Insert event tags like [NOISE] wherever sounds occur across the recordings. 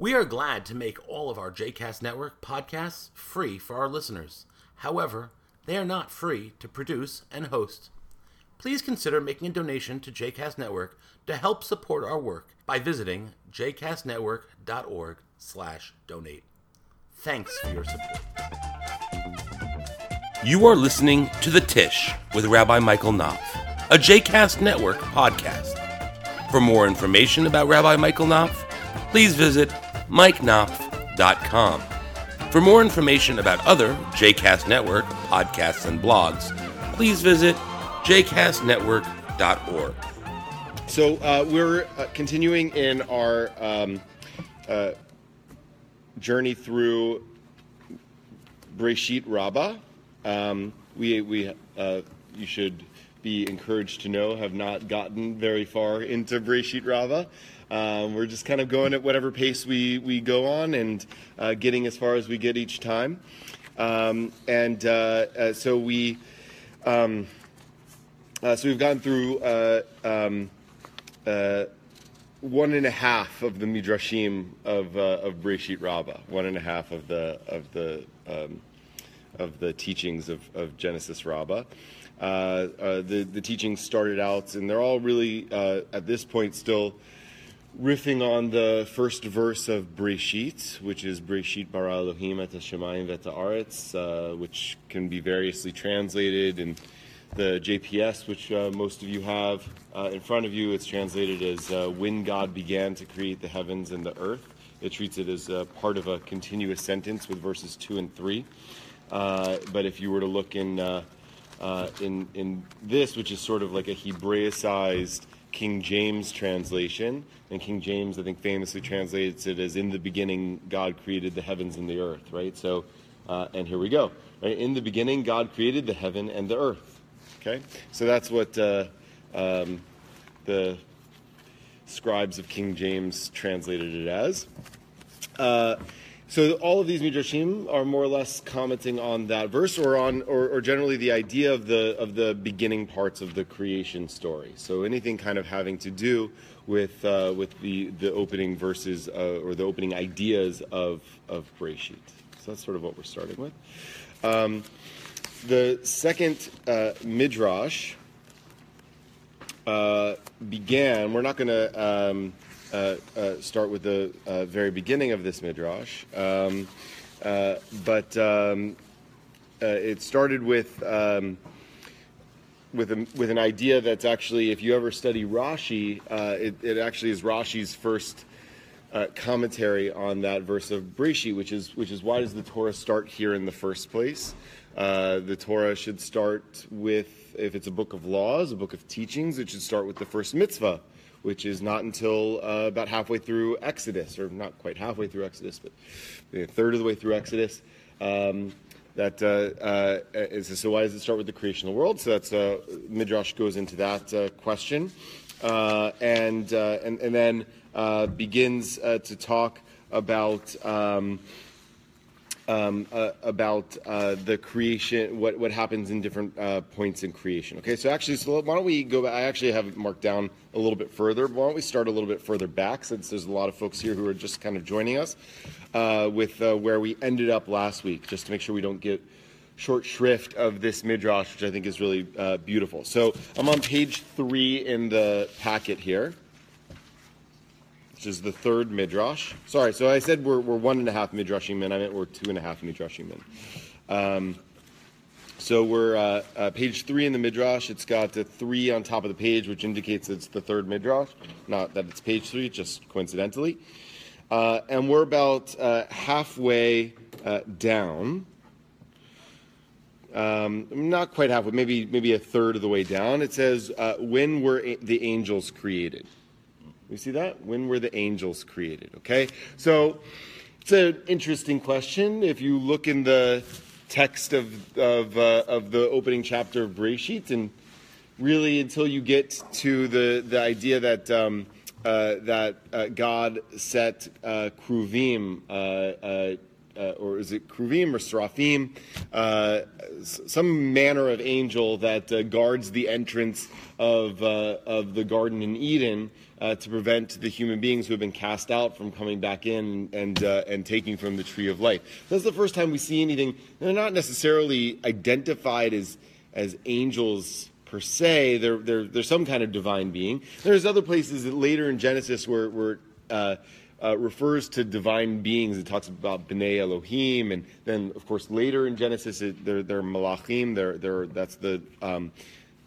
We are glad to make all of our JCast Network podcasts free for our listeners. However, they are not free to produce and host. Please consider making a donation to JCast Network to help support our work by visiting jcastnetwork.org slash donate. Thanks for your support. You are listening to The Tish with Rabbi Michael Knopf, a JCast Network podcast. For more information about Rabbi Michael Knopf, please visit mikeknopf.com. For more information about other JCast Network podcasts and blogs, please visit jcastnetwork.org. So uh, we're uh, continuing in our um, uh, journey through Breshit Rabbah. Um, we we uh, you should be encouraged to know have not gotten very far into Breshit Rabbah. Um, we're just kind of going at whatever pace we, we go on and uh, getting as far as we get each time. Um, and uh, uh, so we um, uh, so we've gone through uh, um, uh, one and a half of the midrashim of of Breshit Rabbah, one and a half of the of the um, of the teachings of, of Genesis Rabbah. Uh, uh, the, the teachings started out, and they're all really, uh, at this point, still riffing on the first verse of Breshit, which is Breshit bara Elohim et Hashemayim vet haaretz, uh, which can be variously translated in the JPS, which uh, most of you have uh, in front of you. It's translated as uh, when God began to create the heavens and the earth. It treats it as part of a continuous sentence with verses 2 and 3. Uh, but if you were to look in, uh, in, in this, which is sort of like a Hebraicized King James translation, and King James, I think, famously translates it as "In the beginning, God created the heavens and the earth." Right. So, uh, and here we go. Right? In the beginning, God created the heaven and the earth. Okay. So that's what uh, um, the scribes of King James translated it as. Uh, so all of these midrashim are more or less commenting on that verse, or on, or, or, generally the idea of the of the beginning parts of the creation story. So anything kind of having to do with uh, with the the opening verses uh, or the opening ideas of of Breshit. So that's sort of what we're starting with. Um, the second uh, midrash uh, began. We're not going to. Um, uh, uh, start with the uh, very beginning of this midrash. Um, but um, it started with um, with a, with an idea that's actually, if you ever study Rashi, it, it, actually is Rashi's first. Uh, commentary on that verse of Breshi, which is which is why does the Torah start here in the first place? Uh, the Torah should start with, if it's a book of laws, a book of teachings, it should start with the first mitzvah, which is not until uh, about halfway through Exodus, or not quite halfway through Exodus, but a third of the way through Exodus. Um, that uh, uh, is, so why does it start with the creation of the world? So that's uh, Midrash goes into that uh, question, uh, and, and and then begins to talk about. Um, um, uh, about uh, the creation, what, what happens in different uh, points in creation. Okay, so actually, so why don't we go back? I actually have it marked down a little bit further. Why don't we start a little bit further back since there's a lot of folks here who are just kind of joining us uh, with uh, where we ended up last week, just to make sure we don't get short shrift of this midrash, which I think is really uh, beautiful. So I'm on page three in the packet here which is the third midrash. Sorry, so I said we're, we're one and a half midrashim in. I meant we're two and a half midrashim in. Um, so we're uh, uh, page three in the midrash. It's got a three on top of the page, which indicates it's the third midrash. Not that it's page three, just coincidentally. Uh, and we're about uh, halfway uh, down. Um, not quite halfway, maybe maybe a third of the way down. It says, uh, "When were a- the angels created?" We see that? When were the angels created? Okay? So it's an interesting question. If you look in the text of, of, uh, of the opening chapter of Breshit, and really until you get to the, the idea that, um, uh, that uh, God set uh, Kruvim, uh, uh, uh, or is it Kruvim or Seraphim, some manner of angel that guards the entrance of, of the garden in Eden uh, to prevent the human beings who have been cast out from coming back in and, uh, and taking from the tree of life. That's the first time we see anything. They're not necessarily identified as, as angels per se. They're, they're, they're some kind of divine being. There's other places that later in Genesis where, where uh, uh, refers to divine beings. It talks about B'nai Elohim, and then, of course, later in Genesis, it, they're, they're Malachim. They're, they're, that's the um,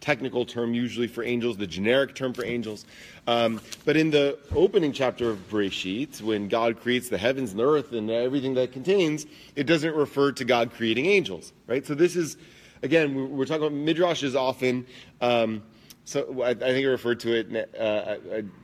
technical term usually for angels, the generic term for angels. Um, but in the opening chapter of Breshit, when God creates the heavens and the earth and everything that contains, it doesn't refer to God creating angels, right? So this is, again, we're talking about midrash is often. Um, so I, I, think I referred to it, uh,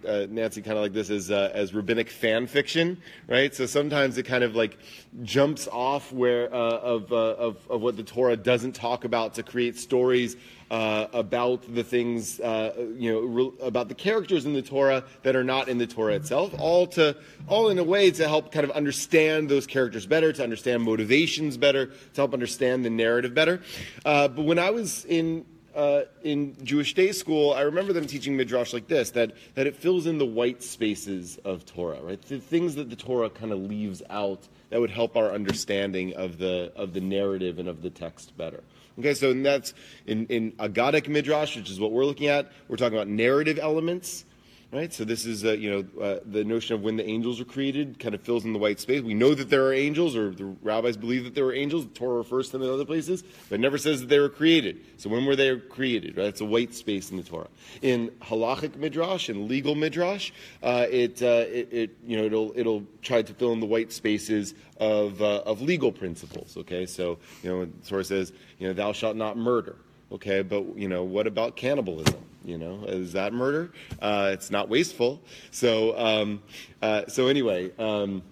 uh, Nancy, kind of like this as uh, as rabbinic fan fiction, right? So sometimes it kind of like jumps off where uh, of, uh, of, of what the Torah doesn't talk about to create stories uh, about the things, you know, re- about the characters in the Torah that are not in the Torah itself, all to all in a way to help kind of understand those characters better, to understand motivations better, to help understand the narrative better. but when I was in uh, in Jewish day school, I remember them teaching midrash like this: that that it fills in the white spaces of Torah, right? The things that the Torah kind of leaves out that would help our understanding of the of the narrative and of the text better. Okay, so that's in in Agadic midrash, which is what we're looking at. We're talking about narrative elements right? So this is, uh, you know, uh, the notion of when the angels were created kind of fills in the white space. We know that there are angels, or the rabbis believe that there are angels. The Torah refers to them in other places, but never says that they were created. So when were they created? Right? It's a white space in the Torah. In halachic midrash and legal midrash, uh, it, uh, it, it, you know, it'll it'll try to fill in the white spaces of uh, of legal principles. Okay, so you know, the Torah says, you know, thou shalt not murder. Okay, but you know, what about cannibalism? You know, is that murder? Uh, it's not wasteful. So, um, uh, so anyway, um,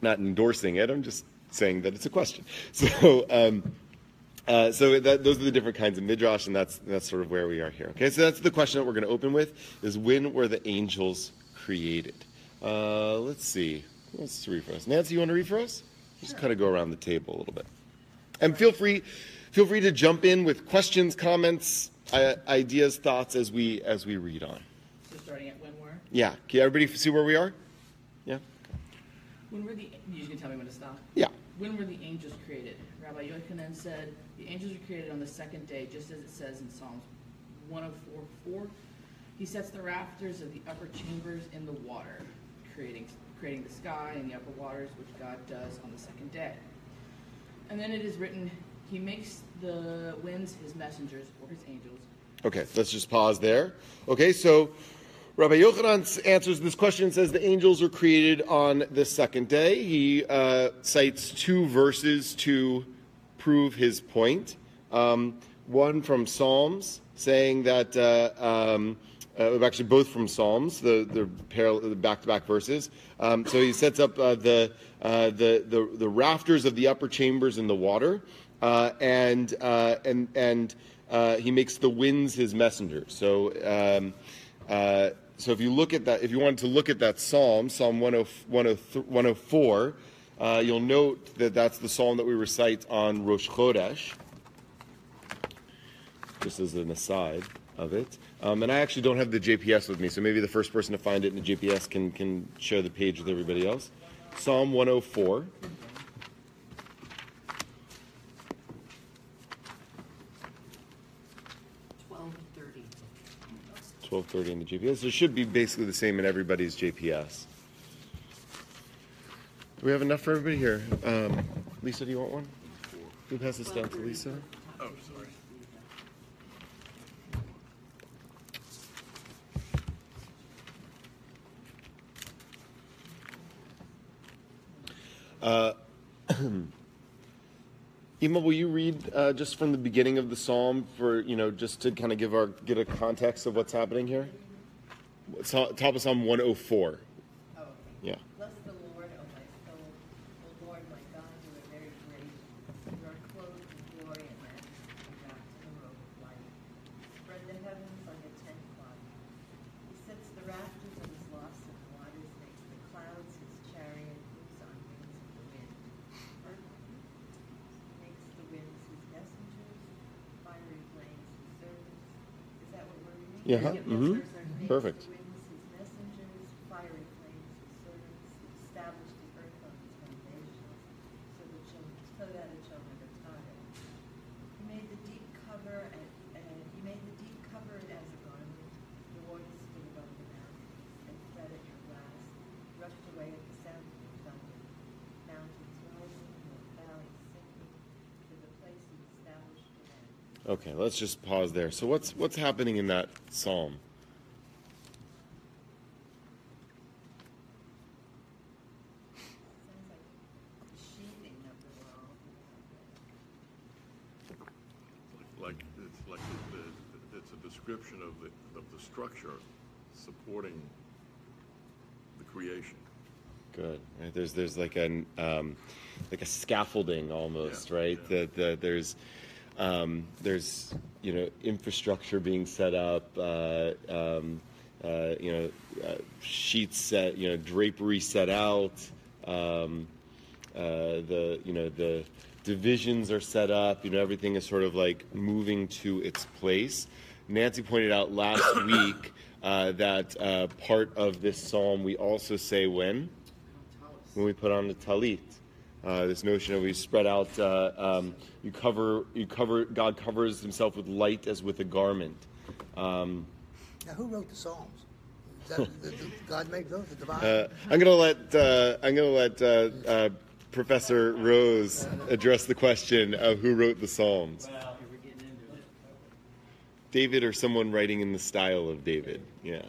not endorsing it. I'm just saying that it's a question. [LAUGHS] So, um, uh, so that, those are the different kinds of midrash, and that's that's sort of where we are here. Okay, so that's the question that we're going to open with: is when were the angels created? Uh, let's see. Let's read for us. Nancy, you want to read for us? Just kind of go around the table a little bit, and feel free feel free to jump in with questions, comments, ideas, thoughts as we as we read on. So starting at when were? Yeah. Can everybody see where we are? Yeah. When were the? You gonna tell me when to stop? Yeah. When were the angels created? Rabbi Yochanan said the angels were created on the second day, just as it says in Psalms 104:4. He sets the rafters of the upper chambers in the water, creating creating the sky and the upper waters, which God does on the second day. And then it is written, He makes the winds His messengers or His angels Okay, let's just pause there. Okay, so Rabbi Yochanan answers this question and says the angels were created on the second day. He uh, cites two verses to prove his point. Um, one from Psalms, saying that, uh, um, uh, actually both from Psalms, the, the back-to-back verses. Um, so he sets up uh, the, uh, the, the, the rafters of the upper chambers in the water, and, and, and uh, he makes the winds his messenger. So, um, uh, so if you look at that, if you wanted to look at that psalm, Psalm 104, uh, you'll note that that's the psalm that we recite on Rosh Chodesh, just as an aside of it. Um, and I actually don't have the JPS with me, so maybe the first person to find it in the JPS can, can share the page with everybody else. Psalm 104. 1230 in the JPS. So it should be basically the same in everybody's JPS. Do we have enough for everybody here? Um, Lisa, do you want one? Who pass this down to Lisa? Oh, sorry. Uh, [CLEARS THROAT] [CLEARS THROAT] Ima, will you read uh, just from the beginning of the psalm for you know just to kind of give our get a context of what's happening here? Top of Psalm 104. Oh, Yeah. Bless the Lord, O my soul. O Lord, my God, you are very great. You are clothed in glory and majesty, wrapped in a robe of light. Spread the heavens like a tent cloth. He sets the rafters of his lofts of waters, makes the clouds his chariot, moves on wings of the wind. Earth Yeah. Mm-hmm. Perfect. his winds, his messengers, fiery flames, his servants, established the earth on its foundations, so the children, so that it shall never tire. He made the deep cover, and, and he made the deep cover it as a garment. The waters stood above the mountains, and fled at your blast, rushed away at the sound of your thunder. Mountains rising, and valleys sinking, to the place he established for them. Okay, let's just pause there. So what's what's happening in that psalm? Like sheathing of the world. Like, it's like, the- the- it's a description of the, of the structure supporting the creation. Good. Right? There's there's like an um, like a scaffolding almost, Yeah, right? yeah. That that there's um, there's you know infrastructure being set up, uh, um, uh, you know uh, sheets set, you know drapery set out, um, uh, the you know the divisions are set up. You know everything is sort of like moving to its place. Nancy pointed out last [COUGHS] week uh, that uh, part of this psalm we also say when when we put on the talit. Uh, this notion of we spread out, uh, um, you cover, you cover. God covers Himself with light as with a garment. Um, Now, who wrote the Psalms? Is that, God make those? The divine? uh, I'm gonna let uh, I'm gonna let uh, uh, Professor Rose address the question of who wrote the Psalms. David or someone writing in the style of David. Yeah,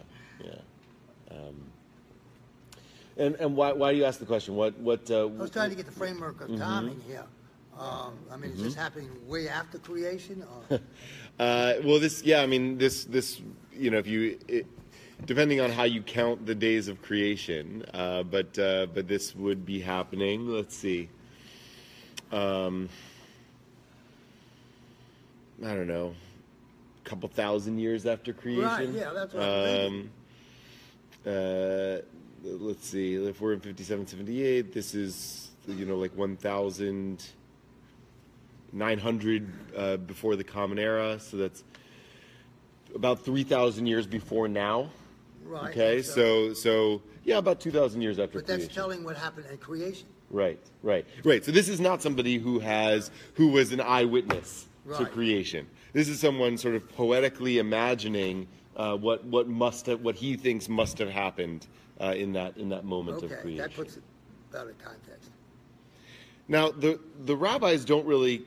yeah. Um, and and why, why do you ask the question? What what? Uh, I was trying to get the framework of timing here. Um, I mean, is this happening way after creation? Or? [LAUGHS] Uh, well, this, yeah, I mean, this, this, you know, if you, it, depending on how you count the days of creation, uh, but, uh, but this would be happening. Let's see. Um, I don't know, a couple thousand years after creation. Right, yeah, that's what I'm thinking. Um, uh, let's see. If we're in 5778, this is, you know, like 1,900 uh, before the Common Era, so that's about 3,000 years before now. Right. Okay, so so yeah, about 2,000 years after But that's creation. telling what happened at creation. Right, right, right. So this is not somebody who has who was an eyewitness to creation. This is someone sort of poetically imagining uh, what what must have what he thinks must have happened uh, in that in that moment of Okay, creation. that puts it out of context. Now, the the rabbis don't really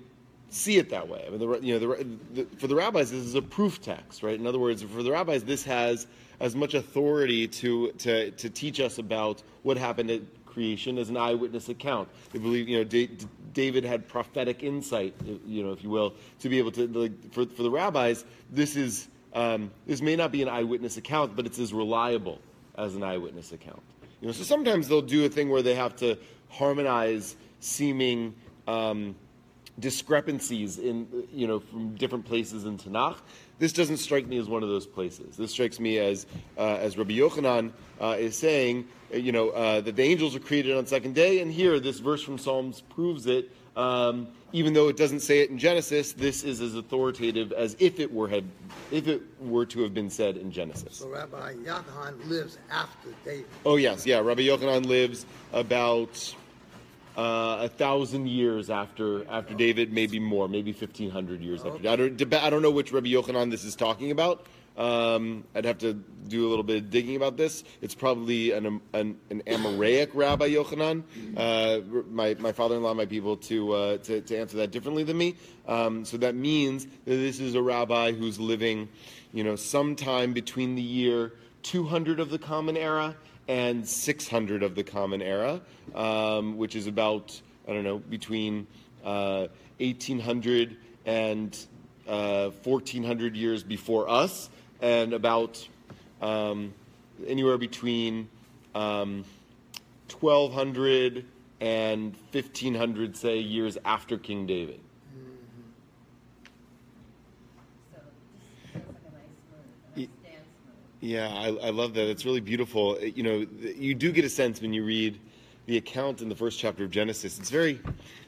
see it that way. I mean, the, you know, the, the, for the rabbis, this is a proof text, right? In other words, for the rabbis, this has as much authority to to to teach us about what happened at creation as an eyewitness account. They believe, you know, Da- David had prophetic insight, you know, if you will, to be able to like for for the rabbis, this is um, this may not be an eyewitness account, but it's as reliable as an eyewitness account. You know, so sometimes they'll do a thing where they have to harmonize seeming um, discrepancies in you know from different places in Tanakh. This doesn't strike me as one of those places. This strikes me as uh, as Rabbi Yochanan uh, is saying, you know, uh, that the angels were created on second day, and here this verse from Psalms proves it. Um, even though it doesn't say it in Genesis, this is as authoritative as if it were had if it were to have been said in Genesis. So Rabbi Yochanan lives after David. Oh yes, yeah. Rabbi Yochanan lives about uh, a thousand years after after David, maybe more, maybe fifteen hundred years after. I don't, I don't know which Rabbi Yochanan this is talking about. Um, I'd have to do a little bit of digging about this. It's probably an an, an Amoraic Rabbi Yochanan. Uh, my my father-in-law might be able to uh, to, to answer that differently than me. Um, so that means that this is a rabbi who's living, you know, sometime between the year 200 of the Common Era and 600 of the Common Era, um, which is about, I don't know, between uh, 1800 and uh, 1400 years before us, and about um, anywhere between um, 1200 and 1500, say, years after King David. So this sounds like a nice move, a Ye- nice dance move. Yeah, I, I love that. It's really beautiful. You know, you do get a sense when you read the account in the first chapter of Genesis. It's very,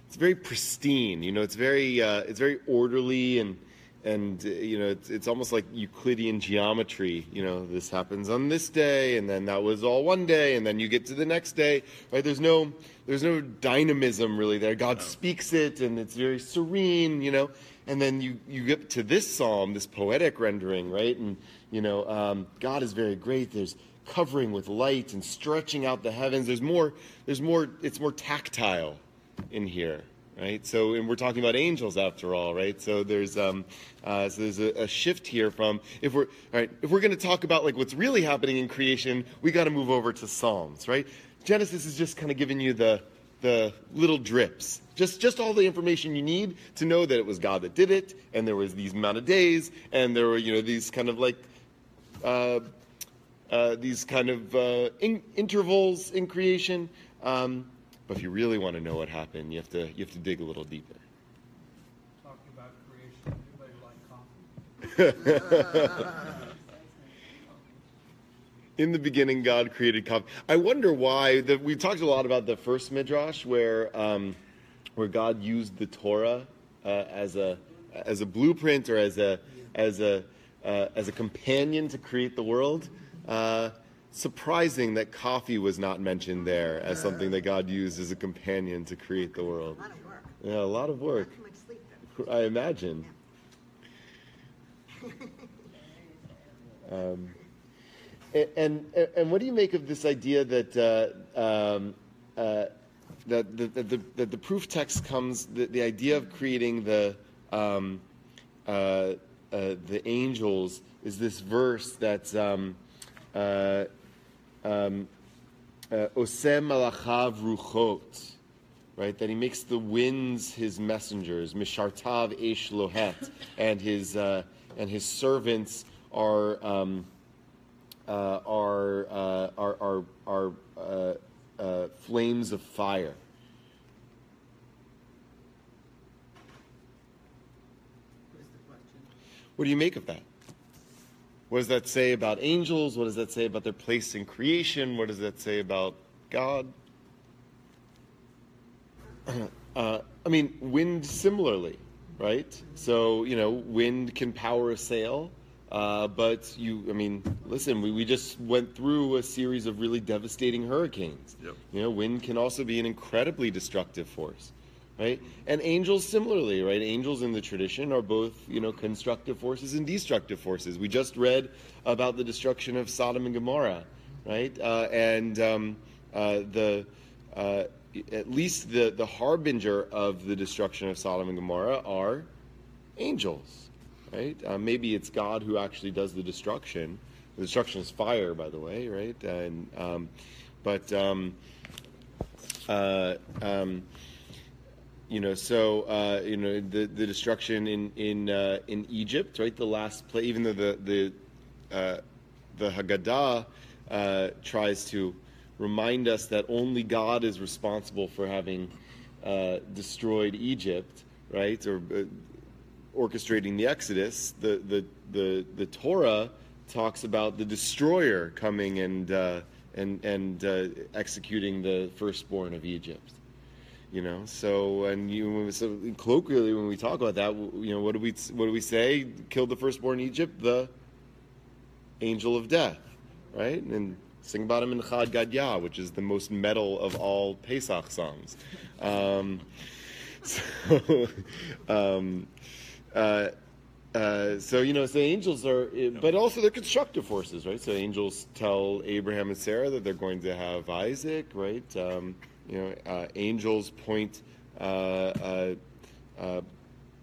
it's very pristine. You know, it's very, uh, it's very orderly and and uh, you know it's, it's almost like Euclidean geometry. You know, this happens on this day, and then that was all one day, and then you get to the next day. Right? There's no there's no dynamism really there. God speaks it, and it's very serene. You know, and then you you get to this psalm, this poetic rendering, right? And you know, um, God is very great. There's covering with light and stretching out the heavens. There's more. There's more. It's more tactile in here, right? So, and we're talking about angels after all, right? So there's um, uh, so there's a, a shift here from if we're right. If we're going to talk about like what's really happening in creation, we got to move over to Psalms, right? Genesis is just kind of giving you the the little drips, just just all the information you need to know that it was God that did it, and there was these amount of days, and there were you know these kind of like. Uh, uh, these kind of uh, in- intervals in creation. Um, but if you really want to know what happened, you have to you have to dig a little deeper. Talking about creation, anybody like coffee? [LAUGHS] In the beginning, God created coffee. I wonder why. The, we talked a lot about the first midrash where um, where God used the Torah uh, as a as a blueprint or as a as a uh, as a companion to create the world. Uh, surprising that coffee was not mentioned there as something that God used as a companion to create the world. A lot of work. Yeah, a lot of work. Not too much sleep. I imagine. [LAUGHS] Um, and, and and what do you make of this idea that uh, um, uh, that, the, that, the, that the proof text comes the, the idea of creating the um, uh, uh, the angels is this verse that's um, uh, um, uh, malachav ruchot, right? That he makes the winds his messengers, mishartav esh lohet, and his uh, and his servants are um, uh, are, uh, are are are uh, uh, flames of fire. What do you make of that? What does that say about angels? What does that say about their place in creation? What does that say about God? [CLEARS THROAT] Uh, I mean, wind similarly, right? So, you know, wind can power a sail, uh, but you, I mean, listen, we, we just went through a series of really devastating hurricanes. Yep. You know, wind can also be an incredibly destructive force, right? And angels similarly, right? Angels in the tradition are both, you know, constructive forces and destructive forces. We just read about the destruction of Sodom and Gomorrah, right? Uh, and um, uh, the uh, at least the the harbinger of the destruction of Sodom and Gomorrah are angels, right? Uh, maybe it's God who actually does the destruction. The destruction is fire, by the way, right? And um, but um, uh, um, you know, so uh, you know the the destruction in in uh, in Egypt, right? The last play, even though the the uh, the Haggadah uh, tries to remind us that only God is responsible for having uh, destroyed Egypt, right? Or uh, orchestrating the Exodus. The the the the Torah talks about the destroyer coming and and and executing the firstborn of Egypt. You know, so and you so colloquially when we talk about that, you know, what do we what do we say? Killed the firstborn in Egypt, the angel of death, right? And sing about him in Chad Gadya, which is the most metal of all Pesach songs. Um, [LAUGHS] so, [LAUGHS] um, uh, uh, so you know, so angels are, but also they're constructive forces, right? So angels tell Abraham and Sarah that they're going to have Isaac, right? Um, you know, uh, angels point uh, uh, uh,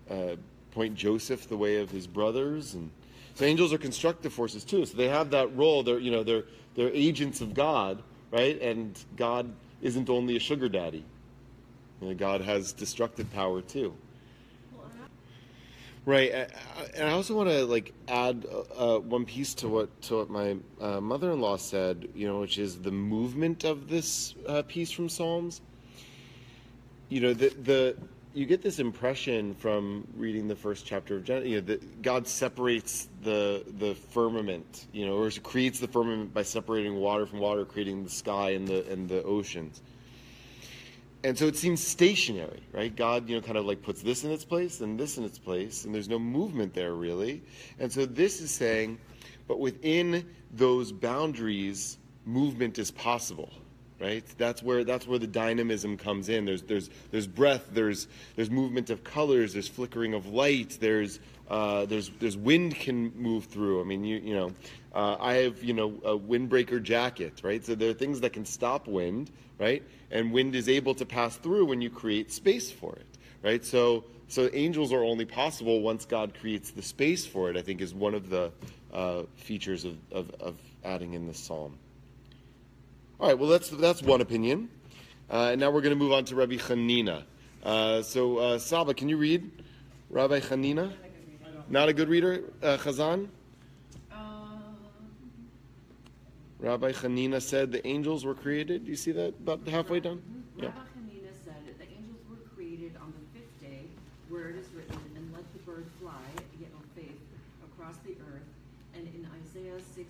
uh, point Joseph the way of his brothers, and so angels are constructive forces too. So they have that role. They're you know they're they're agents of God, right? And God isn't only a sugar daddy. You know, God has destructive power too. Right, and I also want to like add uh, one piece to what to what my uh, mother-in-law said, you know, which is the movement of this uh, piece from Psalms. You know, the the you get this impression from reading the first chapter of Genesis, you know, that God separates the the firmament, you know, or creates the firmament by separating water from water, creating the sky and the and the oceans and so it seems stationary, right? God, you know, kind of like puts this in its place and this in its place, and there's no movement there really. And so this is saying, but within those boundaries, movement is possible, right? That's where that's where the dynamism comes in. There's there's there's breath, there's there's movement of colors, there's flickering of light, there's uh, there's there's wind can move through. I mean, you you know, uh, I have you know a windbreaker jacket, right? So there are things that can stop wind, right? And wind is able to pass through when you create space for it, right? So so angels are only possible once God creates the space for it. I think is one of the uh, features of, of of adding in the psalm. All right, well that's that's one opinion, uh, and now we're going to move on to Rabbi Hanina. Uh, so uh, Saba, can you read Rabbi Hanina? Not a good reader, uh, Chazan. Rabbi Hanina said the angels were created. Do you see that about halfway done? Yeah. Rabbi Hanina said, The angels were created on the fifth day, where it is written, And let the bird fly, yet no faith, across the earth. And in Isaiah 6,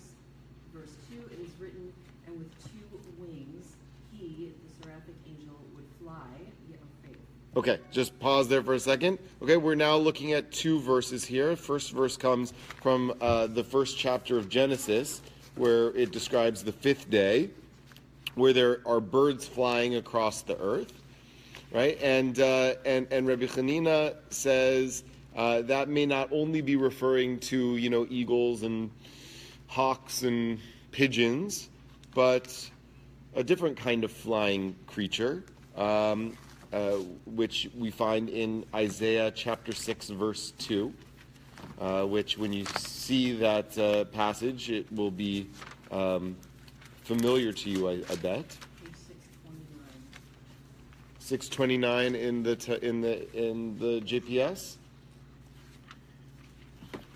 verse 2, it is written, And with two wings, he, the seraphic angel, would fly, yet no faith. Okay, just pause there for a second. Okay, we're now looking at two verses here. First verse comes from uh, the first chapter of Genesis, where it describes the fifth day, where there are birds flying across the earth, right? And uh, and and Rabbi Hanina says uh, that may not only be referring to you know eagles and hawks and pigeons, but a different kind of flying creature, um, uh, which we find in Isaiah chapter 6, verse 2, uh, which, when you see that uh, passage, it will be um, familiar to you, I, I bet. 629. 629 in the, t- in the, in the JPS.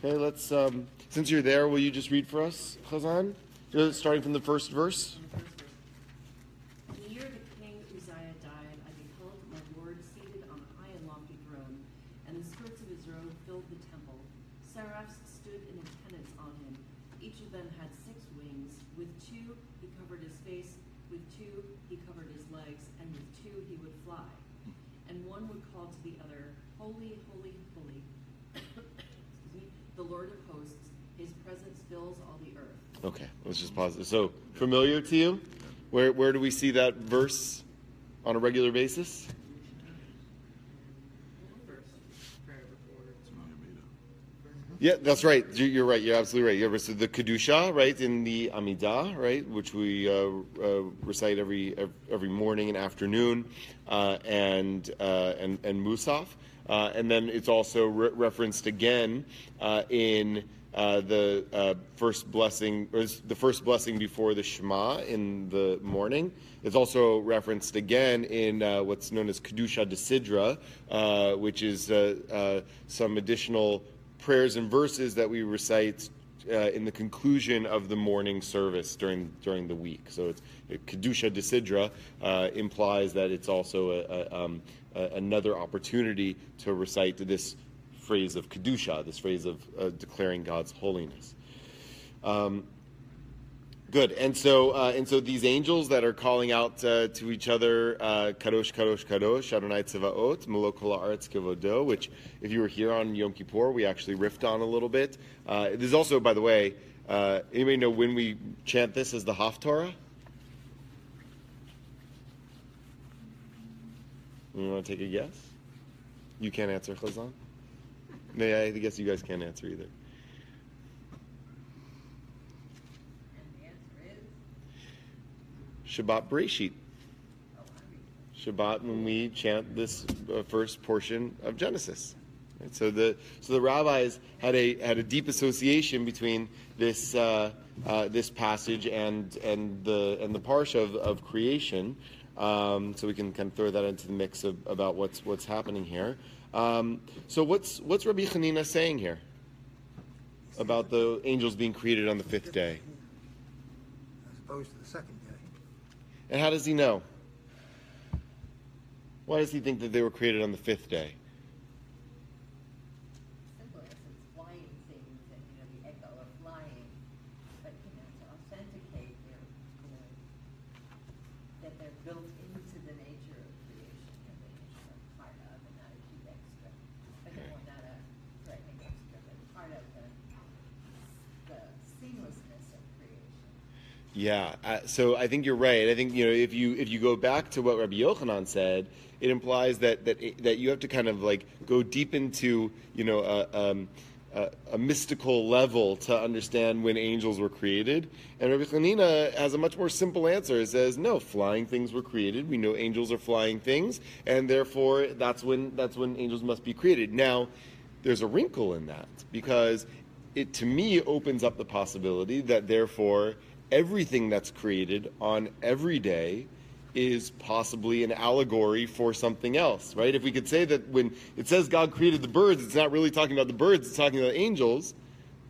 Okay, let's, um, since you're there, will you just read for us, Chazan? Starting from the first verse. In the year the king Uzziah died, I beheld my Lord seated on a high and lofty throne, and the skirts of his robe filled the temple. Seraphs stood in attendance on him. Each of them had six wings. With two he covered his face, with two he covered his legs, and with two he would fly. And one would call to the other, Holy, holy, holy, excuse me, the Lord of hosts. His presence fills all the earth. Okay, let's just pause. So, familiar to you? Where, where do we see that verse on a regular basis? Yeah, that's right. You- You're right. You're absolutely right. You ever said the kedusha, right, in the Amidah, right, which we uh, uh, recite every every morning and afternoon, uh, and uh, and and Musaf, uh, and then it's also re- referenced again uh, in uh, the uh, first blessing, or the first blessing before the Shema in the morning. It's also referenced again in uh, what's known as kedusha de sidra, uh, which is uh, uh, some additional prayers and verses that we recite uh, in the conclusion of the morning service during during the week. So it's kedusha de sidra uh, implies that it's also a, a, um, a, another opportunity to recite this phrase of kedusha, this phrase of uh, declaring God's holiness. Um, Good, and so uh, and so these angels that are calling out uh, to each other, uh, kadosh, kadosh, kadosh, Adonai Tzevaot, Melok Kol Haaretz Kevodo, which if you were here on Yom Kippur, we actually riffed on a little bit. Uh, there's also, by the way, uh, anybody know when we chant this as the Haftorah? You want to take a guess? You can't answer, Chazan. I guess you guys can't answer either. Shabbat Bereshit. Shabbat when we chant this uh, first portion of Genesis. So the so the rabbis had a had a deep association between this uh, uh, this passage and and the and the parsha of, of creation. Um, so we can kind of throw that into the mix of, about what's what's happening here. Um, so what's what's Rabbi Hanina saying here about the angels being created on the fifth day? As opposed to the second day. And how does he know? Why does he think that they were created on the fifth day? Simple as it's flying things and, you know, the echo of flying, but, you know, to authenticate their, you know, that they're built into the nature of creation. Yeah, so I think you're right. I think you know if you if you go back to what Rabbi Yochanan said, it implies that that that you have to kind of like go deep into you know a, um, mystical level to understand when angels were created. And Rabbi Hanina has a much more simple answer. It says, no, flying things were created. We know angels are flying things, and therefore that's when that's when angels must be created. Now, there's a wrinkle in that because it to me opens up the possibility that therefore everything that's created on every day is possibly an allegory for something else, right? If we could say that when it says God created the birds, it's not really talking about the birds, it's talking about angels,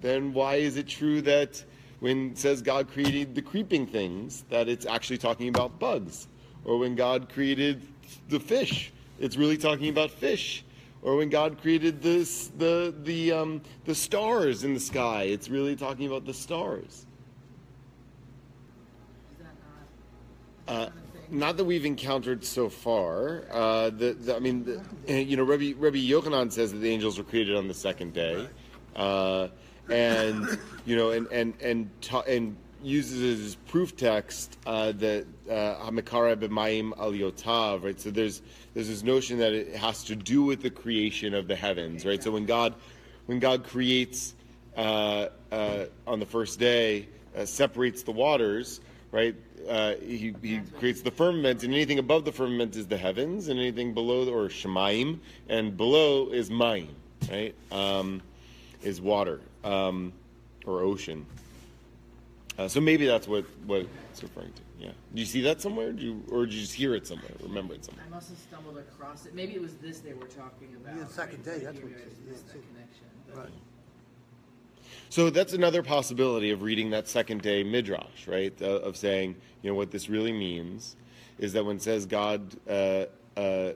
then why is it true that when it says God created the creeping things, that it's actually talking about bugs? Or when God created the fish, it's really talking about fish? Or when God created this, the, the, um, the stars in the sky, it's really talking about the stars. Is that not? Uh, not that we've encountered so far. Uh, the, the, I mean, the, you know, Rabbi, Rabbi Yochanan says that the angels were created on the second day, uh, and you know, and and and ta- and uses as proof text uh, that Hamikara b'mayim al yotav, right? So there's there's this notion that it has to do with the creation of the heavens, right? So when God when God creates uh, uh, on the first day, uh, separates the waters, right? Uh, he, he creates the firmament, and anything above the firmament is the heavens, and anything below, or shemaim, and below is mayim, right? Um, is water um, or ocean. Uh, so maybe that's what, what it's referring to. Yeah. Do you see that somewhere? Do you, or did you just hear it somewhere? Remember it somewhere? I must have stumbled across it. Maybe it was this they were talking about. Yeah, second right? day, that's Maybe what I it is, missed yeah, that connection. but- Right. So that's another possibility of reading that second day midrash, right? Uh, of saying, you know, what this really means is that when it says God, uh, uh,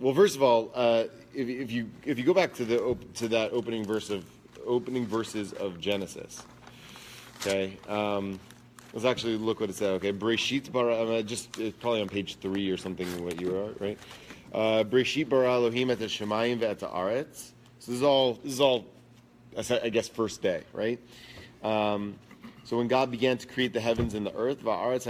well, first of all, uh, if, if you if you go back to the op- to that opening verse of opening verses of Genesis, okay, um, let's actually look what it said. Okay, Breshit bara, uh, just it's probably on page three or something. What you are right? Uh, Breshit bara Elohim et Shemayim ve'et haaretz. So this is all this is all I guess first day, right? Um, so when God began to create the heavens and the earth, right?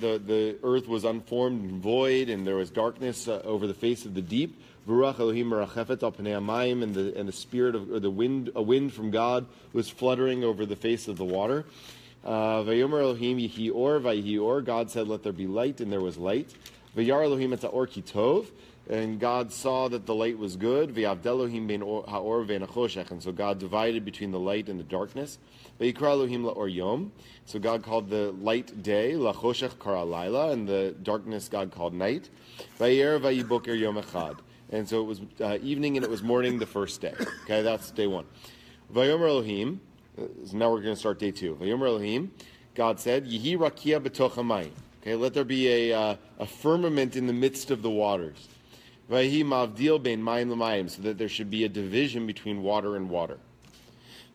The the earth was unformed and void, and there was darkness uh, over the face of the deep. And the and the spirit of or the wind a wind from God was fluttering over the face of the water. Uh. God said, "Let there be light," and there was light. And God saw that the light was good. Bein ha'or. And so God divided between the light and the darkness. La'or yom. So God called the light day, lachoshech kara laila, and the darkness God called night. Vayer vayiboker yom echad. And so it was uh, evening and it was morning the first day. Okay, that's day one. Vayomer Elohim. uh, So now we're going to start day two. Vayomer Elohim. God said, rakia. Okay, let there be a, uh, a firmament in the midst of the waters. Vahi mavdil bein mayim so that there should be a division between water and water.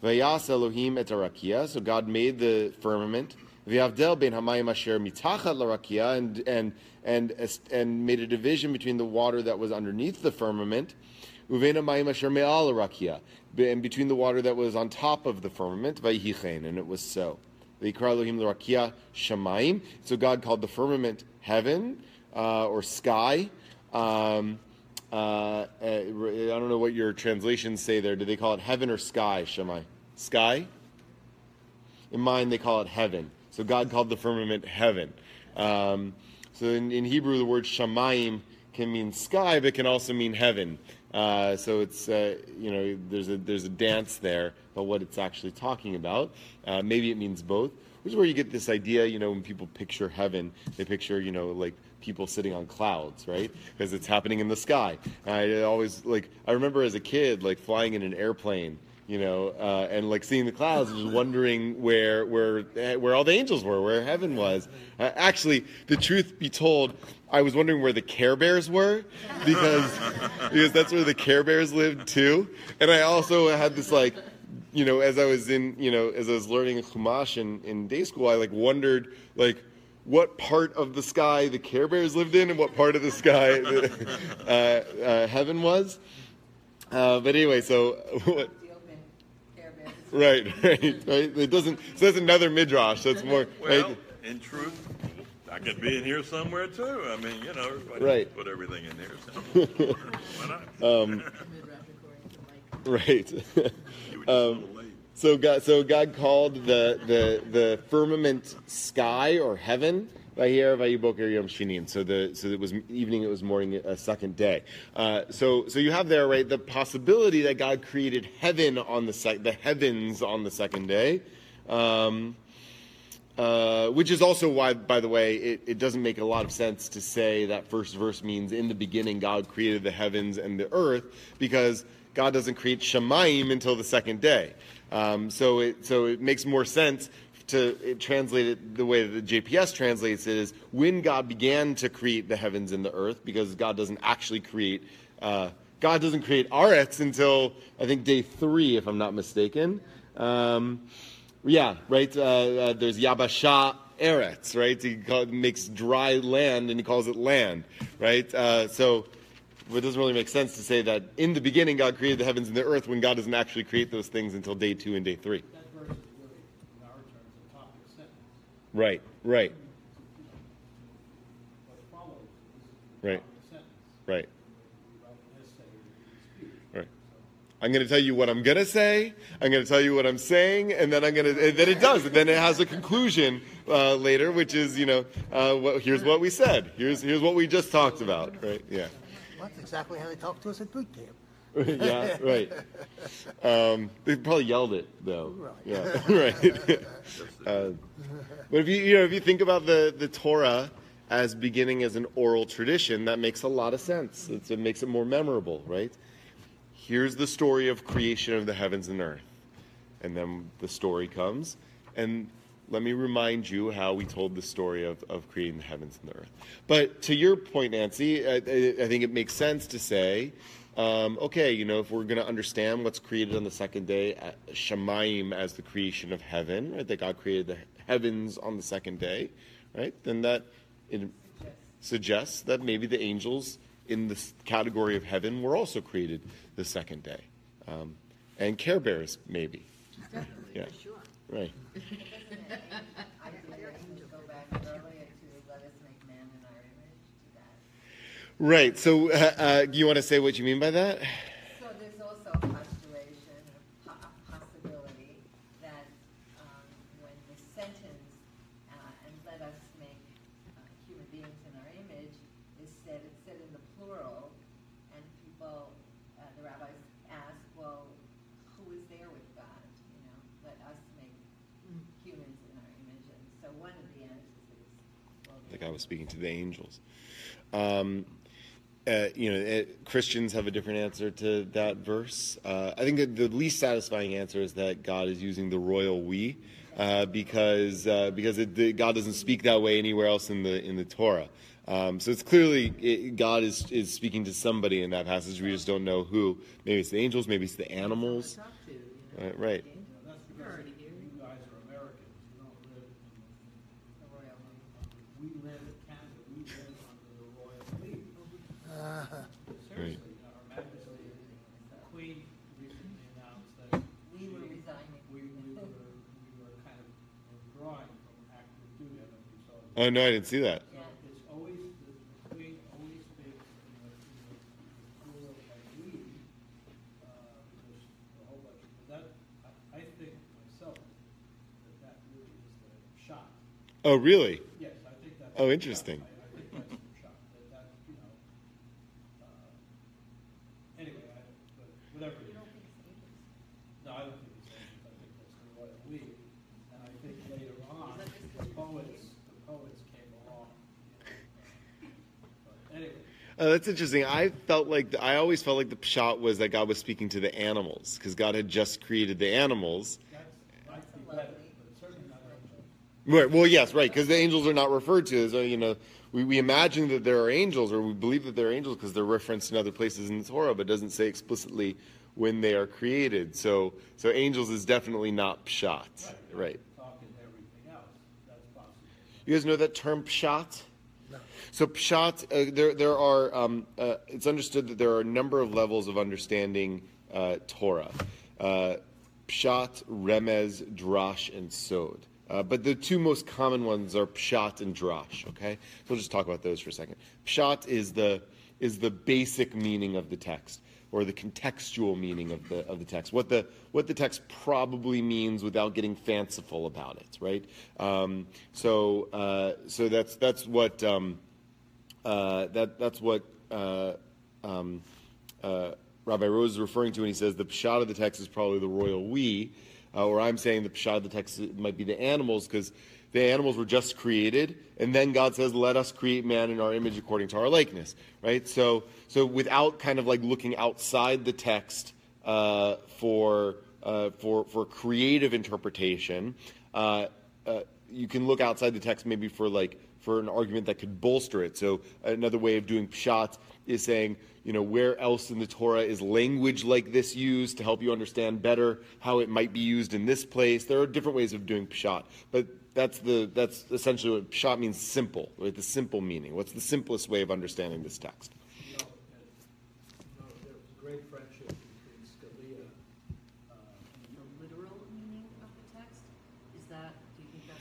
Vayas Elohim et arakia, so God made the firmament. V'avdel bein hamayim asher mitachat l'rakia, and and and and made a division between the water that was underneath the firmament. And between the water that was on top of the firmament. And it was so. So God called the firmament heaven uh, or sky. Um, uh, uh, I don't know what your translations say there. Do they call it heaven or sky, Shammai? Sky? In mine, they call it heaven. So God called the firmament heaven. Um, so in, in Hebrew, the word shamayim can mean sky, but can also mean heaven. Uh, so it's uh, you know there's a there's a dance there about what it's actually talking about. Uh, maybe it means both. Which is where you get this idea, you know, when people picture heaven, they picture, you know, like people sitting on clouds, right? Because it's happening in the sky. I always like I remember as a kid, like flying in an airplane, you know, uh, and like seeing the clouds, and just wondering where where where all the angels were, where heaven was. Uh, actually, the truth be told, I was wondering where the Care Bears were because because that's where the Care Bears lived too. And I also had this like you know, as I was in, you know, as I was learning Chumash in, in day school, I like wondered, like, what part of the sky the Care Bears lived in and what part of the sky [LAUGHS] the, uh, uh, heaven was. Uh, but anyway, so [LAUGHS] what, Care Bears, Right, [LAUGHS] right, right. It doesn't. So that's another midrash. That's more. Well, right? in truth, I could be in here somewhere too. I mean, you know, everybody Right. put everything in there. So why not? Um, Midrash according to Mike. Right. You were just a um, little late. So God, so God called the the the firmament sky or heaven. So the so it was evening, it was morning, a second day. Uh, so so you have there right the possibility that God created heaven on the sec- the heavens on the second day. Um, uh, which is also why, by the way, it, it doesn't make a lot of sense to say that first verse means in the beginning God created the heavens and the earth, because God doesn't create Shemaim until the second day. Um, so it so it makes more sense to translate it the way that the JPS translates it is when God began to create the heavens and the earth, because God doesn't actually create. Uh, God doesn't create Aretz until I think day three, if I'm not mistaken. Um, yeah, right. Uh, uh, there's Yabasha Eretz, right? He call, makes dry land and he calls it land, right? Uh, so it doesn't really make sense to say that in the beginning God created the heavens and the earth when God doesn't actually create those things until day two and day three. That verse is really, terms, a topic sentence. Right, right, What follows is a Right. right, We write an essay or a speech. right. I'm going to tell you what I'm going to say. I'm going to tell you what I'm saying, and then I'm going to. Then it does. And then it has a conclusion uh, later, which is, you know, uh, what, here's what we said. Here's here's what we just talked about. Right? Yeah. That's exactly how they talk to us at boot camp. yeah, right. [LAUGHS] Um, they probably yelled it though. Right. Yeah, [LAUGHS] [LAUGHS] right. uh, but if you you know if you think about the the Torah as beginning as an oral tradition, that makes a lot of sense. It's, it makes it more memorable, right? Here's the story of creation of the heavens and earth, and then the story comes, and let me remind you how we told the story of, of creating the heavens and the earth. But to your point, Nancy, I, I think it makes sense to say, um, okay, you know, if we're going to understand what's created on the second day, uh, Shemaim as the creation of heaven, right? That God created the heavens on the second day, right? Then that it suggests that maybe the angels in this category of heaven were also created the second day, um, and Care Bears maybe. Yeah. Right. [LAUGHS] Right. So, uh, uh, you want to say what you mean by that? So there's also a postulation, a po- a possibility that um, when the sentence, uh, and let us make uh, human beings in our image, is said, it's said in the plural, and people, uh, the rabbis ask, well, who is there with God? You know, let us make humans in our image. And so one of the answers is, well, Like I was speaking to the angels. Um, uh, you know, uh Christians have a different answer to that verse. Uh, I think that the least satisfying answer is that God is using the royal we, uh, because uh, because it, the, God doesn't speak that way anywhere else in the in the Torah. Um, so it's clearly it, God is is speaking to somebody in that passage. We just don't know who. Maybe it's the angels. Maybe it's the animals. Talk to, you know. Right. right. You know, that's because already here. you guys are Americans, you don't live in the royal we. we live in Canada, we live under the royal league. Seriously, you know, Her Majesty, the Queen recently announced that We were she- resigning. We, we were, we were kind of withdrawing from active duty, I don't know if you saw that. Oh no, I didn't see that. So it's always, the the always speaks in the, in the plural we, uh, because a whole bunch, but that, I, I think myself, that that really is the pshat. Oh really? Yes, I think that's. Oh, interesting. pshat. I, I think that's the pshat, that, that, you know, uh, anyway, I, but whatever. You it don't is. think it's angels? No, I don't think it's angels, I think that's the royal we, and I think later on, the poets, the poets came along, you know. But anyway, Oh, that's interesting. I felt like I always felt like the pshat was that God was speaking to the animals because God had just created the animals. that's, might be better, but certainly not angels. Right. Well, yes, right, because the angels are not referred to as uh, you know. We, we imagine that there are angels, or we believe that there are angels because they're referenced in other places in the Torah, but it doesn't say explicitly when they are created. So, so angels is definitely not pshat. Right. Talking everything else, that's possible. You guys know that term pshat? So pshat, uh, there there are. Um, uh, it's understood that there are a number of levels of understanding uh, Torah. Uh, pshat, remez, drash, and sod. Uh, but the two most common ones are pshat and drash. Okay, so we'll just talk about those for a second. Pshat is the is the basic meaning of the text, or the contextual meaning of the of the text. What the what the text probably means without getting fanciful about it. Right. Um, so uh, so that's that's what um, uh, that that's what. Uh, um, uh, Rabbi Rose is referring to when he says the pshat of the text is probably the royal we, uh, or I'm saying the pshat of the text might be the animals because the animals were just created, and then God says, "Let us create man in our image according to our likeness." Right. So, so without kind of like looking outside the text uh, for for for creative interpretation, you can look outside the text maybe for like for an argument that could bolster it. So another way of doing pshat is saying, you know, where else in the Torah is language like this used to help you understand better how it might be used in this place? There are different ways of doing pshat, but that's the that's essentially what pshat means simple, right? The simple meaning. What's the simplest way of understanding this text? You know, and, you know, there was a great friendship between Scalia, uh, The literal meaning of the text, is that, do you think that?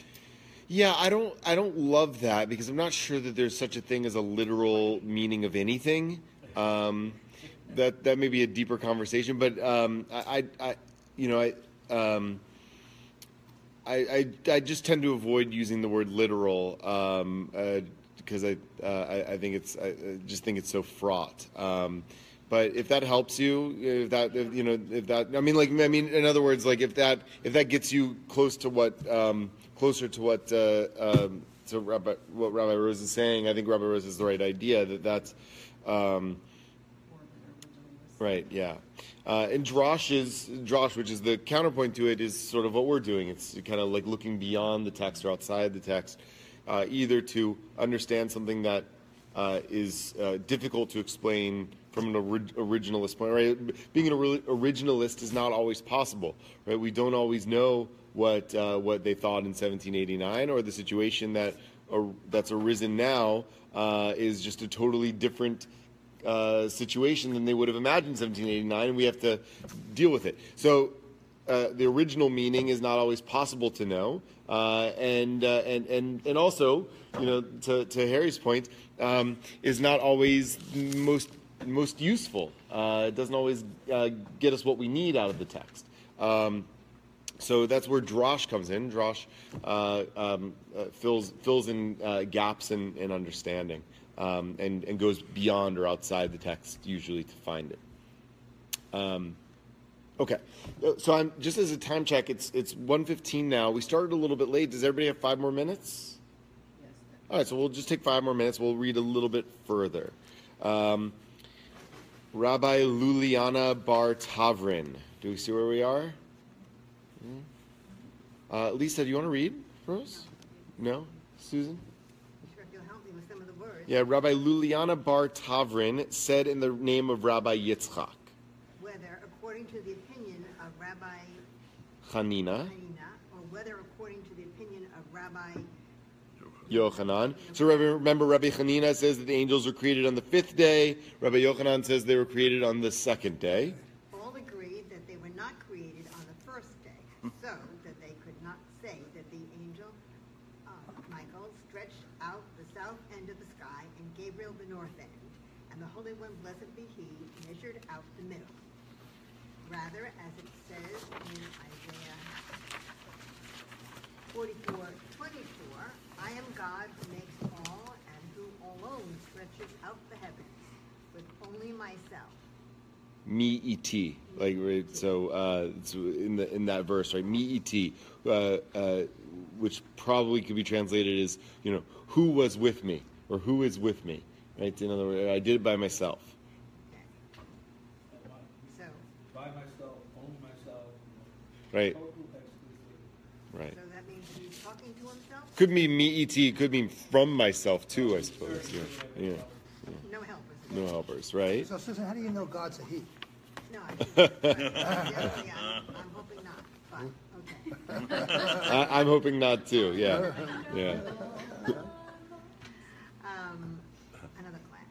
Yeah, I don't I don't love that because I'm not sure that there's such a thing as a literal meaning of anything. Um, that that may be a deeper conversation, but um, I, I, you know I. Um, I, I, I just tend to avoid using the word literal um, uh, because I, uh, I I think it's I I just think it's so fraught. Um, but if that helps you, if that if, you know if that I mean like I mean in other words like if that if that gets you close to what um, closer to what uh, um, to Rabbi, what Rabbi Rose is saying, I think Rabbi Rose is the right idea that that's. Um, Right. Yeah. Uh, and drosh is drosh, which is the counterpoint to it, is sort of what we're doing. It's kind of like looking beyond the text or outside the text, uh, either to understand something that uh, is uh, difficult to explain from an ori- originalist point. Right. Being an ori- originalist is not always possible. Right. We don't always know what uh, what they thought in 1789, or the situation that that's arisen now uh, is just a totally different uh, situation than they would have imagined in 1789, and we have to deal with it. So uh, the original meaning is not always possible to know, uh, and, and and and also, you know, to, to Harry's point, um, is not always most most useful. It doesn't always get us what we need out of the text. Um, so that's where drosh comes in. Drosh uh, um, uh, fills fills in uh, gaps in, in understanding um, and and goes beyond or outside the text usually to find it. Um, okay, Uh, so I'm just as a time check. It's it's 1:15 now. We started a little bit late. Does everybody have five more minutes? Yes. All right, so we'll just take five more minutes. We'll read a little bit further. Um, Rabbi Luliana Bar Tavrin. Do we see where we are? Hmm? Uh, Lisa, do you want to read for us? No? Susan? Sure, if you'll help me with some of the words. Yeah, Rabbi Luliana Bar Tavrin said in the name of Rabbi Yitzchak. Whether according to the opinion of Rabbi Hanina, Hanina, or whether according to the opinion of Rabbi Yochanan. So remember, Rabbi Hanina says that the angels were created on the fifth day. Rabbi Yochanan says they were created on the second day. all agreed that they were not created on the first day, so that they could not say that the angel uh, Michael stretched out the south end of the sky and Gabriel the north end, and the Holy One, blessed be He, measured out the middle. Rather, as it says in Isaiah 44, 24, I am God who makes all and who alone stretches out the heavens with only myself. Me et like right, so uh, it's in the in that verse right me et uh, uh, which probably could be translated as you know who was with me or who is with me right? In other words I did it by myself and my, So, by myself, only myself, right. Right. So that means he's talking to himself? could mean me et could mean from myself too I suppose yeah. Yeah No help, is no helpers right? So Susan, how do you know God's a he? No, I didn't. Yeah, yeah, I'm I'm hoping not, but, okay. [LAUGHS] I, I'm hoping not too yeah yeah Um, another class.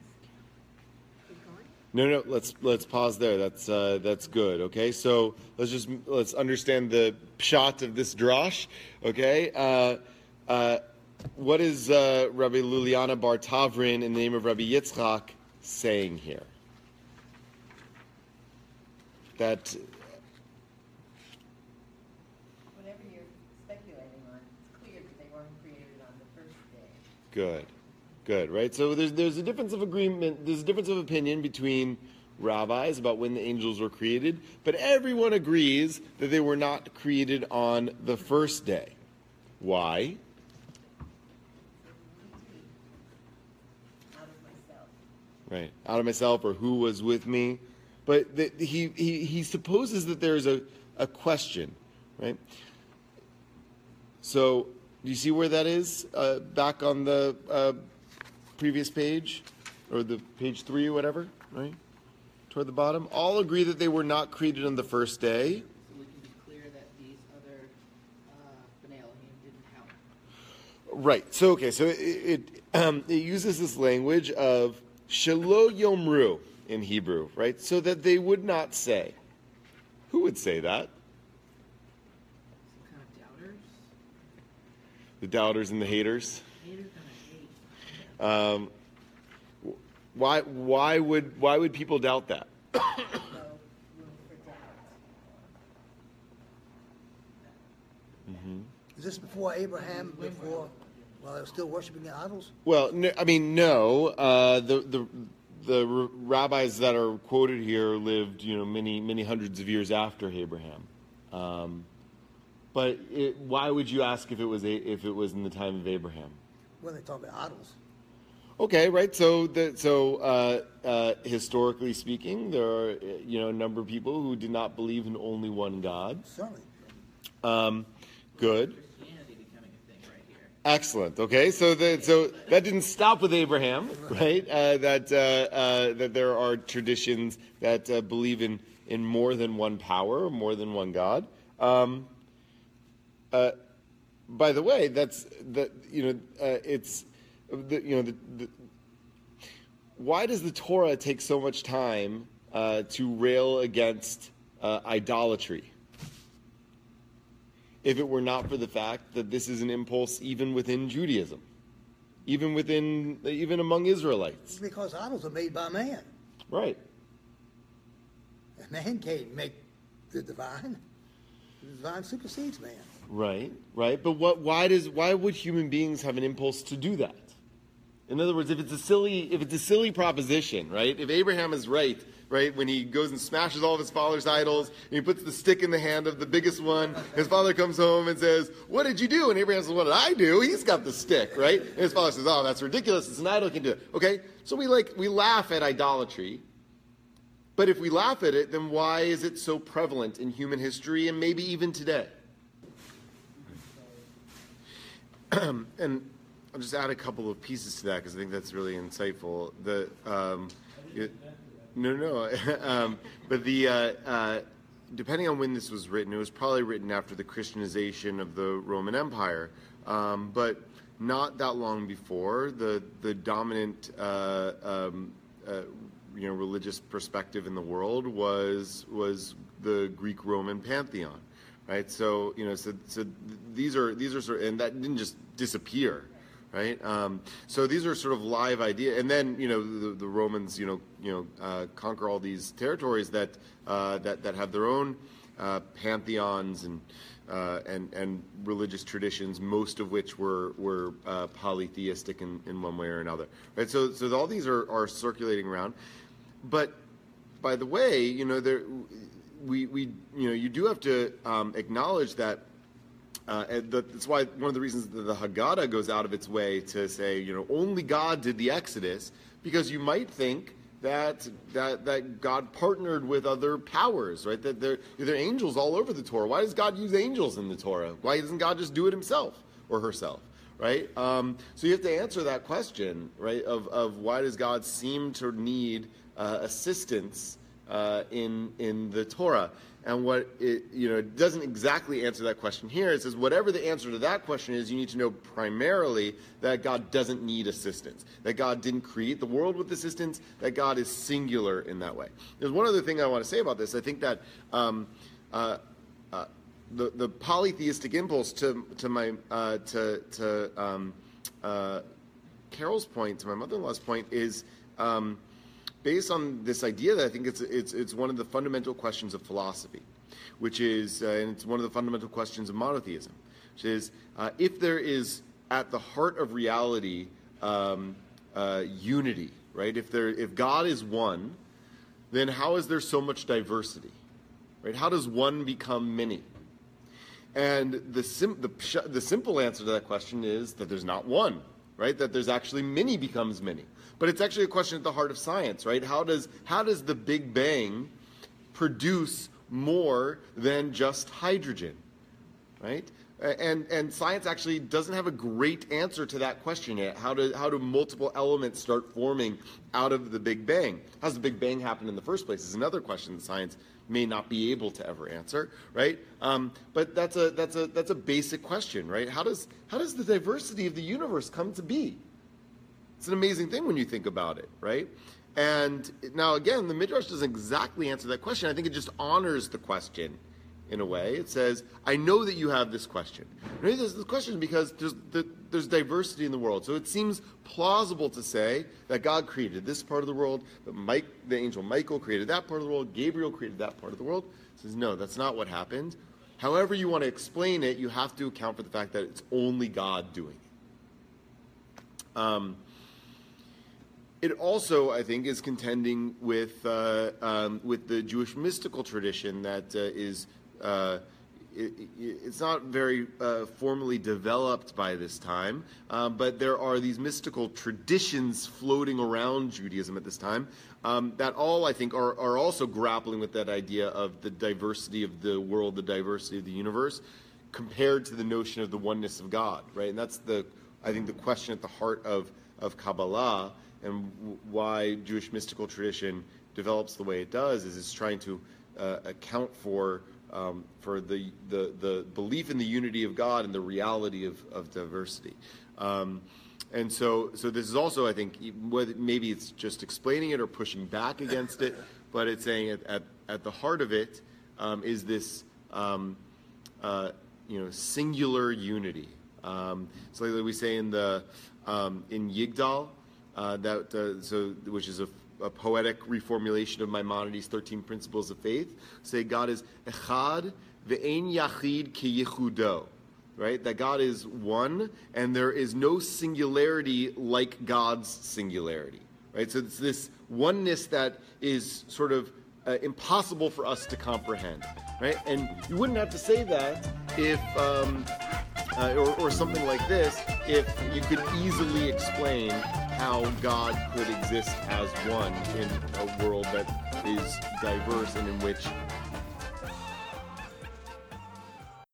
Keep going? No, no. Let's let's pause there. That's uh, that's good. Okay, so let's just let's understand the pshat of this drosh. Okay, uh, uh, what is uh, Rabbi Liliana Bar Tavrin in the name of Rabbi Yitzchak saying here? That Whatever you're speculating on, it's clear that they weren't created on the first day. Good, good, right? So there's there's a difference of agreement. There's a difference of opinion between rabbis about when the angels were created, but everyone agrees that they were not created on the first day. Why? Out. Right, out of myself or who was with me, but the, he, he he supposes that there's a a question, right? So do you see where that is? Uh, back on the uh, previous page, or the page three or whatever, right? Toward the bottom. All agree that they were not created on the first day. So we can be clear that these other, uh, didn't count. Right. So okay. So it it, um, it uses this language of shelo yomru in Hebrew, right? So that they would not say. Who would say that? Some kind of doubters. The doubters and the haters. Haters. Um, why why would why would people doubt that? So room for doubt. Is this before Abraham, before, while they were still worshiping the idols? Well, no, I mean, no. Uh, the the the rabbis that are quoted here lived, you know, many many hundreds of years after Abraham. Um, but it, why would you ask if it was a, if it was in the time of Abraham? When they talk about idols. Okay, right. So, the, so uh, uh, historically speaking, there are uh, you know a number of people who did not believe in only one God. Certainly. Um, good. Christianity becoming a thing right here. Excellent. Okay, so the, so that didn't stop with Abraham, right? Uh, that uh, uh, that there are traditions that uh, believe in in more than one power, more than one God. Um, uh, by the way, that's that you know uh, it's the, you know the, the, why does the Torah take so much time uh, to rail against uh, idolatry? if it were not for the fact that this is an impulse even within Judaism, even within even among Israelites. Because idols are made by man. Right. And man can't make the divine. The divine supersedes man. Right. Right. But what why does why would human beings have an impulse to do that? In other words, if it's a silly if it's a silly proposition, right? If Abraham is right, right, when he goes and smashes all of his father's idols, and he puts the stick in the hand of the biggest one, his father comes home and says, What did you do? And Abraham says, What did I do? He's got the stick, right? And his father says, Oh, that's ridiculous. It's an idol can do it. Okay, so we like we laugh at idolatry. But if we laugh at it, then why is it so prevalent in human history and maybe even today? [CLEARS THROAT] and I'll just add a couple of pieces to that because I think that's really insightful. The um, it, no, no, [LAUGHS] um, but the uh, uh, depending on when this was written, it was probably written after the Christianization of the Roman Empire, um, but not that long before. The the dominant uh, um, uh, you know religious perspective in the world was was the Greek Roman pantheon right? So you know, so, so these are these are sort of, and that didn't just disappear, right? Um, so these are sort of live idea, and then you know the, the Romans, you know, you know, uh, conquer all these territories that uh, that that have their own uh, pantheons and. Uh, and and religious traditions, most of which were were uh, polytheistic in, in one way or another, right? So so all these are, are circulating around, but by the way, you know there we, we you know you do have to um, acknowledge that uh, and that- that's why one of the reasons that the Haggadah goes out of its way to say you know only God did the Exodus because you might think that that that God partnered with other powers right? That there there are angels all over the Torah. Why does God use angels in the Torah? Why doesn't God just do it himself or herself right? Um, so you have to answer that question right of, of why does God seem to need uh, assistance uh, in in the Torah. And what it, you know, it doesn't exactly answer that question here. It says whatever the answer to that question is, you need to know primarily that God doesn't need assistance, that God didn't create the world with assistance, that God is singular in that way. There's one other thing I want to say about this. I think that um, uh, uh, the the polytheistic impulse to to my uh, to to um, uh, Carol's point, to my mother-in-law's point, is. Um, based on this idea that I think it's, it's, it's one of the fundamental questions of philosophy, which is, uh, and it's one of the fundamental questions of monotheism, which is uh, if there is at the heart of reality um, uh, unity, right? If, there, if God is one, then how is there so much diversity, right? How does one become many? And the, sim- the, the simple answer to that question is that there's not one, right? That there's actually many becomes many. But it's actually a question at the heart of science, right? How does, how does the Big Bang produce more than just hydrogen, right? And, and science actually doesn't have a great answer to that question yet. How do, how do multiple elements start forming out of the Big Bang? How does the Big Bang happen in the first place is another question that science may not be able to ever answer, right? Um, but that's a, that's, a, that's a basic question, right? How does, how does the diversity of the universe come to be? It's an amazing thing when you think about it, right? And now, again, the Midrash doesn't exactly answer that question. I think it just honors the question in a way. It says, I know that you have this question. I know this question because there's, there's diversity in the world. So it seems plausible to say that God created this part of the world, that Mike, the angel Michael created that part of the world, Gabriel created that part of the world. It says, no, that's not what happened. However you want to explain it, you have to account for the fact that it's only God doing it. Um, it also, I think, is contending with uh, um, with the Jewish mystical tradition that uh, is. Uh, it, it's not very uh, formally developed by this time, um, but there are these mystical traditions floating around Judaism at this time um, that all, I think, are, are also grappling with that idea of the diversity of the world, the diversity of the universe, compared to the notion of the oneness of God, right? And that's the, I think, the question at the heart of, of Kabbalah and why Jewish mystical tradition develops the way it does is it's trying to uh, account for um, for the, the, the belief in the unity of God and the reality of, of diversity. Um, and so, so this is also, I think, whether, maybe it's just explaining it or pushing back against it, [LAUGHS] but it's saying at, at, at the heart of it um, is this, um, uh, you know, singular unity. Um, so like we say in the um, in Yigdal, uh, that uh, so which is a, a, poetic reformulation of Maimonides' thirteen principles of faith. Say God is echad ve'ein yachid ki yichudo. right? That God is one, and there is no singularity like God's singularity, right? So it's this oneness that is sort of uh, impossible for us to comprehend, right? And you wouldn't have to say that if, um, uh, or, or something like this, if you could easily explain how God could exist as one in a world that is diverse and in which